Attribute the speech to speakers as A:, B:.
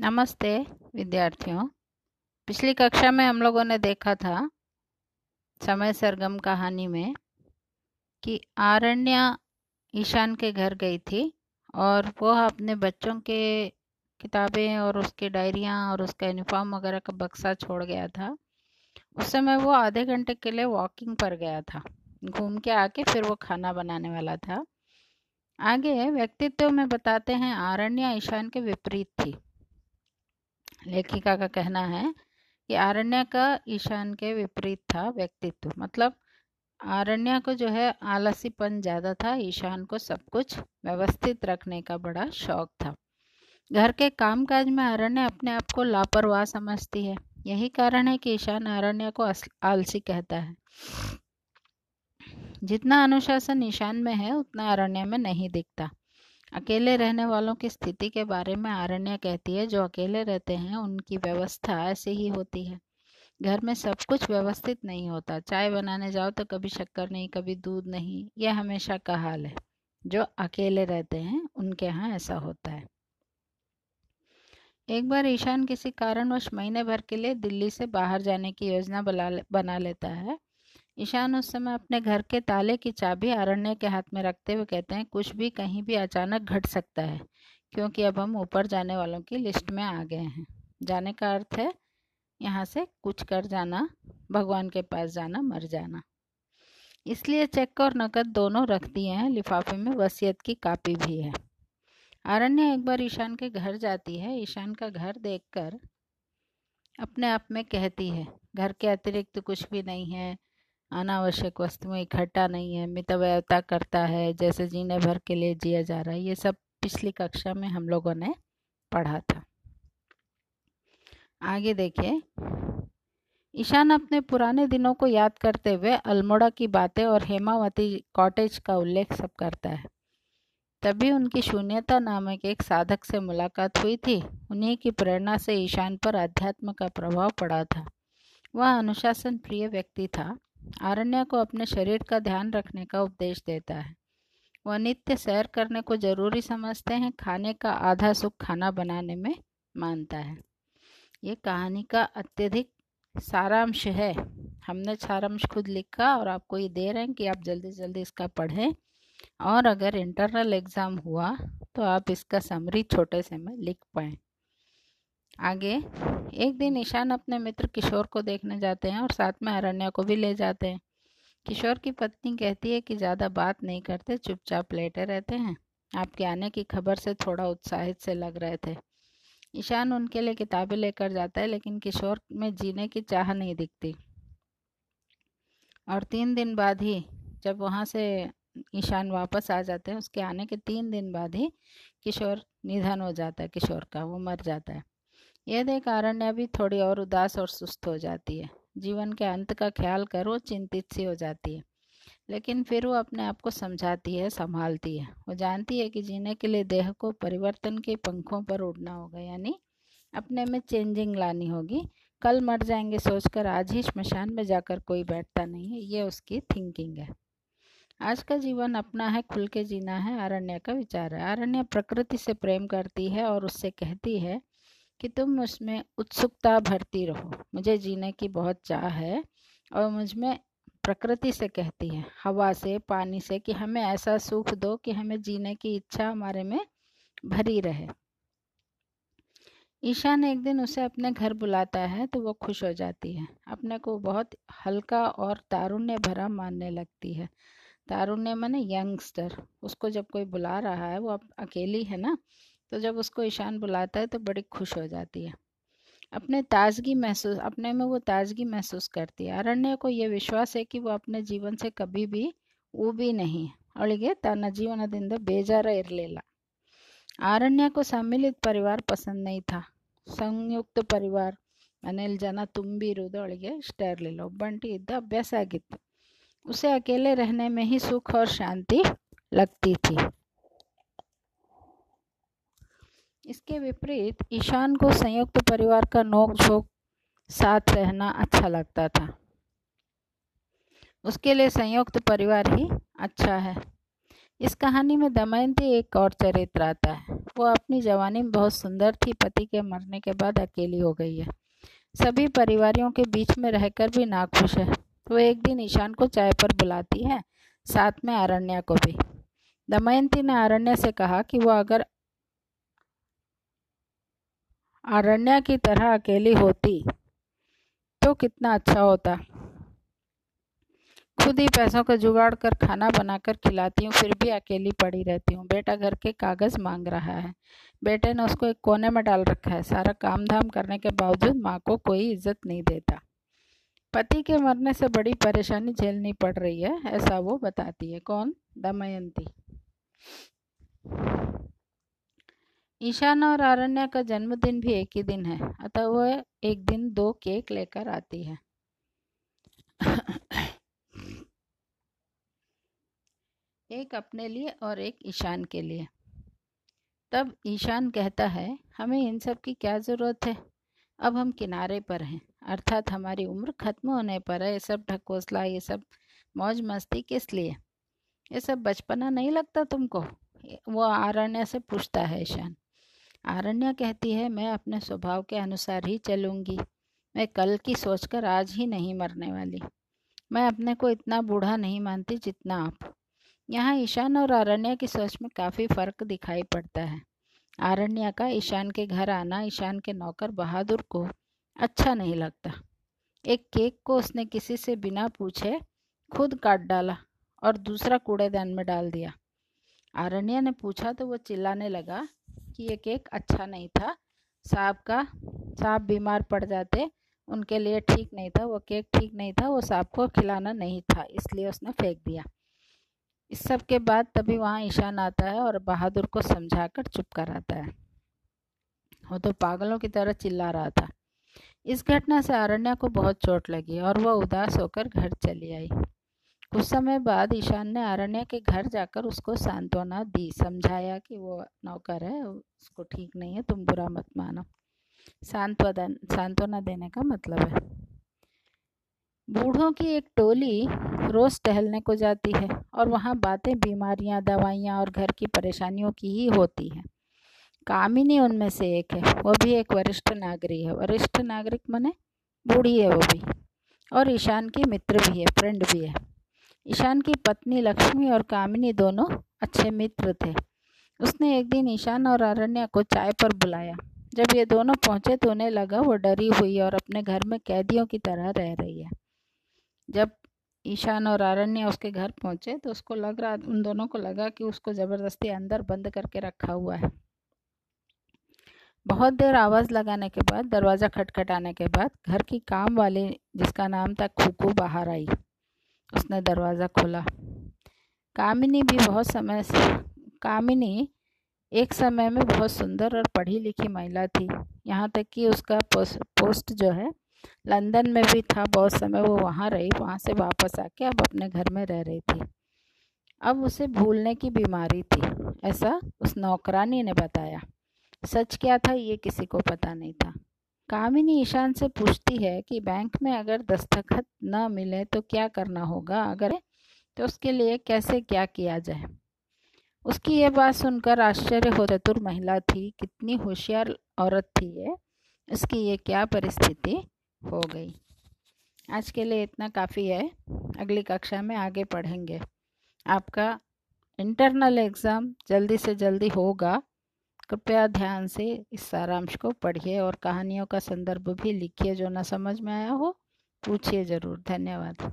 A: नमस्ते, विद्यार्थियों। पिछली कक्षा में हम लोगों ने देखा था समय सरगम कहानी में कि आरण्य ईशान के घर गई थी और वो अपने बच्चों के किताबें और उसके डायरियाँ और उसका यूनिफॉर्म वगैरह का बक्सा छोड़ गया था। उस समय वो आधे घंटे के लिए वॉकिंग पर गया था। घूम के आके फिर वो खाना बनाने वाला था। आगे व्यक्तित्व में बताते हैं आरण्य ईशान के विपरीत थी। लेखिका का कहना है कि आरण्य का ईशान के विपरीत था व्यक्तित्व। मतलब आरण्य को जो है आलसीपन ज़्यादा था, ईशान को सब कुछ व्यवस्थित रखने का बड़ा शौक था। घर के कामकाज में आरण्य अपने आप को लापरवाह समझती है। यही कारण है कि ईशान आरण्य को आलसी कहता है। जितना अनुशासन ईशान में है, उतना आरण्य में नहीं दिखता। अकेले रहने वालों की स्थिति के बारे में आरण्य कहती है, जो अकेले रहते हैं, उनकी व्यवस्था ऐसी ही होती है। घर में सब कुछ व्यवस्थित नहीं होता। चाय बनाने जाओ तो कभी शक्कर नहीं, कभी दूध नहीं, यह हमेशा का हाल है। जो अकेले रहते हैं, उनके यहाँ ऐसा होता है। एक बार ईशान किसी कारणवश महीने भर के लिए दिल्ली से बाहर जाने की योजना बना लेता है। ईशान उस समय अपने घर के ताले की चाबी आरण्य के हाथ में रखते हुए कहते हैं, कुछ भी कहीं भी अचानक घट सकता है, क्योंकि अब हम ऊपर जाने वालों की लिस्ट में आ गए हैं जाने का अर्थ है, यहाँ से कुछ कर जाना, भगवान के पास जाना, मर जाना। इसलिए चेक और नकद दोनों रख दिए हैं, लिफाफे में वसीयत की कापी भी है। आरण्य एक बार ईशान के घर जाती है। ईशान का घर देखकर अपने आप में कहती है, घर के अतिरिक्त कुछ भी नहीं है अनावश्यक वस्तुएँ इकट्ठा नहीं है, मितव्ययता करता है, जैसे जीने भर के लिए जिया जा रहा है, ये सब पिछली कक्षा में हम लोगों ने पढ़ा था। आगे देखिए। ईशान अपने पुराने दिनों को याद करते हुए अल्मोड़ा की बातें और हेमावती कॉटेज का उल्लेख सब करता है। तभी उनकी शून्यता नामक एक साधक से मुलाकात हुई थी। उन्हीं की प्रेरणा से ईशान पर अध्यात्म का प्रभाव पड़ा था। वह अनुशासन प्रिय व्यक्ति था। आरण्य को अपने शरीर का ध्यान रखने का उपदेश देता है। वह नित्य सैर करने को ज़रूरी समझते हैं, खाने का आधा सुख खाना बनाने में मानता है। ये कहानी का अत्यधिक सारांश है। हमने सारांश खुद लिखा और आपको ये दे रहे हैं कि आप जल्दी जल्दी इसका पढ़ें। और अगर इंटरनल एग्ज़ाम हुआ तो आप इसका समरी छोटे से में लिख पाएँ। आगे, एक दिन ईशान अपने मित्र किशोर को देखने जाते हैं और साथ में अरण्या को भी ले जाते हैं। किशोर की पत्नी कहती है कि ज़्यादा बात नहीं करते, चुपचाप लेटे रहते हैं। आपके आने की खबर से थोड़ा उत्साहित से लग रहे थे। ईशान उनके लिए किताबें लेकर जाता है, लेकिन किशोर में जीने की चाह नहीं दिखती। और तीन दिन बाद ही जब वहाँ से ईशान वापस आ जाते हैं, उसके आने के तीन दिन बाद ही किशोर निधन हो जाता है, किशोर का, वो मर जाता है। यह देख आरण्य भी थोड़ी और उदास और सुस्त हो जाती है। जीवन के अंत का ख्याल कर वो चिंतित सी हो जाती है। लेकिन फिर वो अपने आप को समझाती है, संभालती है। वो जानती है कि जीने के लिए देह को परिवर्तन के पंखों पर उड़ना होगा, यानी अपने में चेंजिंग लानी होगी। कल मर जाएँगे सोचकर आज ही श्मशान में जाकर कोई बैठता नहीं है। ये उसकी थिंकिंग है। आज का जीवन अपना है, खुल के जीना है, आरण्य का विचार है। आरण्य प्रकृति से प्रेम करती है और उससे कहती है कि तुम उसमें उत्सुकता भरती रहो। मुझे जीने की बहुत चाह है और मुझमें प्रकृति से कहती है, हवा से, पानी से, कि हमें ऐसा सुख दो कि हमें जीने की इच्छा हमारे में भरी रहे। ईशान एक दिन उसे अपने घर बुलाता है तो वो खुश हो जाती है। अपने को बहुत हल्का और तारुण्य भरा मानने लगती है। तारुण्य माने यंगस्टर। उसको जब कोई बुला रहा है, वो अब अकेली है ना तो जब उसको ईशान बुलाता है तो बड़ी खुश हो जाती है अपने ताजगी महसूस अपने में वो ताजगी महसूस करती है अरण्य को ये विश्वास है कि वो अपने जीवन से कभी भी ऊबी नहीं ಅವಳಿಗೆ ತನ್ನ ಜೀವನದಿಂದ ಬೇಜಾರ ಇರಲಿಲ್ಲ ಆರಣ್ಯ को सम्मिलित परिवार पसंद नहीं था ಸಂಯುಕ್ತ ಪರಿವಾರ ಮನೇಲಿ ಜನ ತುಂಬಿ ಇರುವುದು ಅವಳಿಗೆ ಇಷ್ಟ ಇರಲಿಲ್ಲ ಒಬ್ಬಂಟಿ ಇದ್ದ ಅಭ್ಯಾಸ ಆಗಿತ್ತು उसे अकेले रहने में ही सुख और शांति लगती थी इसके विपरीत, ईशान को संयुक्त परिवार का नोक झोंक साथ रहना अच्छा लगता था। उसके लिए संयुक्त परिवार ही अच्छा है। इस कहानी में दमयंती एक और चरित्र आता है। वो अपनी जवानी में बहुत सुंदर थी, पति के मरने के बाद अकेली हो गई है। सभी परिवारियों के बीच में रहकर भी नाखुश है। वो एक दिन ईशान को चाय पर बुलाती है, साथ में आरण्या को भी। दमयंती ने आरण्य से कहा कि वो अगर आरण्या की तरह अकेली होती तो कितना अच्छा होता। खुद ही पैसों का जुगाड़ कर खाना बनाकर खिलाती हूँ, फिर भी अकेली पड़ी रहती हूँ। बेटा घर के कागज़ मांग रहा है। बेटे ने उसको एक कोने में डाल रखा है। सारा काम धाम करने के बावजूद माँ को कोई इज़्ज़त नहीं देता। पति के मरने से बड़ी परेशानी झेलनी पड़ रही है, ऐसा वो बताती है। कौन? दमयंती। ईशान और आरण्य का जन्मदिन भी एक ही दिन है, अतः वह एक दिन दो केक लेकर आती है। एक अपने लिए और एक ईशान के लिए। तब ईशान कहता है, हमें इन सब की क्या ज़रूरत है? अब हम किनारे पर हैं, अर्थात हमारी उम्र खत्म होने पर है। ये सब ढकोसला, ये सब मौज मस्ती किस लिए? ये सब बचपना नहीं लगता तुमको? वो आरण्य से पूछता है ईशान। आरण्य कहती है, मैं अपने स्वभाव के अनुसार ही चलूँगी। मैं कल की सोचकर आज ही नहीं मरने वाली। मैं अपने को इतना बूढ़ा नहीं मानती जितना आप। यहाँ ईशान और आरण्य की सोच में काफ़ी फ़र्क दिखाई पड़ता है। आरण्य का ईशान के घर आना, ईशान के नौकर बहादुर को अच्छा नहीं लगता। एक केक को उसने किसी से बिना पूछे खुद काट डाला और दूसरा कूड़ेदान में डाल दिया। आरण्य ने पूछा तो वो चिल्लाने लगा कि ये केक अच्छा नहीं था। सांप का सांप बीमार पड़ जाते, उनके लिए ठीक नहीं था, वो केक ठीक नहीं था, वो सांप को खिलाना नहीं था, इसलिए उसने फेंक दिया। इस सब के बाद तभी वहाँ ईशान आता है और बहादुर को समझा कर चुप कराता है। वो तो पागलों की तरह चिल्ला रहा था। इस घटना से आरण्या को बहुत चोट लगी और वह उदास होकर घर चली आई। कुछ समय बाद ईशान ने आरण्य के घर जाकर उसको सांत्वना दी, समझाया कि वो नौकर है, उसको ठीक नहीं है, तुम बुरा मत मानो। सांत्वना सांत्वना देने का मतलब है। बूढ़ों की एक टोली रोज़ टहलने को जाती है और वहाँ बातें, बीमारियाँ, दवाइयाँ और घर की परेशानियों की ही होती हैं। कामिनी उनमें से एक है, वो भी एक वरिष्ठ नागरिक है। वरिष्ठ नागरिक मने बूढ़ी है वो भी। और ईशान की मित्र भी है, फ्रेंड भी है। ईशान की पत्नी लक्ष्मी और कामिनी दोनों अच्छे मित्र थे। उसने एक दिन ईशान और अरण्या को चाय पर बुलाया। जब ये दोनों पहुँचे तो उन्हें लगा वो डरी हुई और अपने घर में कैदियों की तरह रह रही है। जब ईशान और आरण्य उसके घर पहुँचे तो उसको लग रहा, उन दोनों को लगा कि उसको ज़बरदस्ती अंदर बंद करके रखा हुआ है। बहुत देर आवाज़ लगाने के बाद, दरवाज़ा खटखटाने के बाद, घर की काम वाली, जिसका नाम था खूकू बाहर आई। उसने दरवाज़ा खोला। कामिनी भी बहुत समय कामिनी एक समय में बहुत सुंदर और पढ़ी लिखी महिला थी। यहाँ तक कि उसका पोस्ट जो है, लंदन में भी था, बहुत समय वो वहाँ रही, वहाँ से वापस आके अब अपने घर में रह रही थी। अब उसे भूलने की बीमारी थी, ऐसा उस नौकरानी ने बताया। सच क्या था, ये किसी को पता नहीं था। कामिनी ईशान से पूछती है कि बैंक में अगर दस्तखत न मिले तो क्या करना होगा? अगर तो उसके लिए कैसे क्या किया जाए? उसकी ये बात सुनकर आश्चर्य हो चतुर महिला थी। कितनी होशियार औरत थी ये। इसकी ये क्या परिस्थिति हो गई? आज के लिए इतना काफ़ी है। अगली कक्षा में आगे पढ़ेंगे। आपका इंटरनल एग्ज़ाम जल्दी से जल्दी होगा। कृपया ध्यान से इस सारांश को पढ़िए और कहानियों का संदर्भ भी लिखिए जो ना समझ में आया हो, पूछिए ज़रूर। धन्यवाद।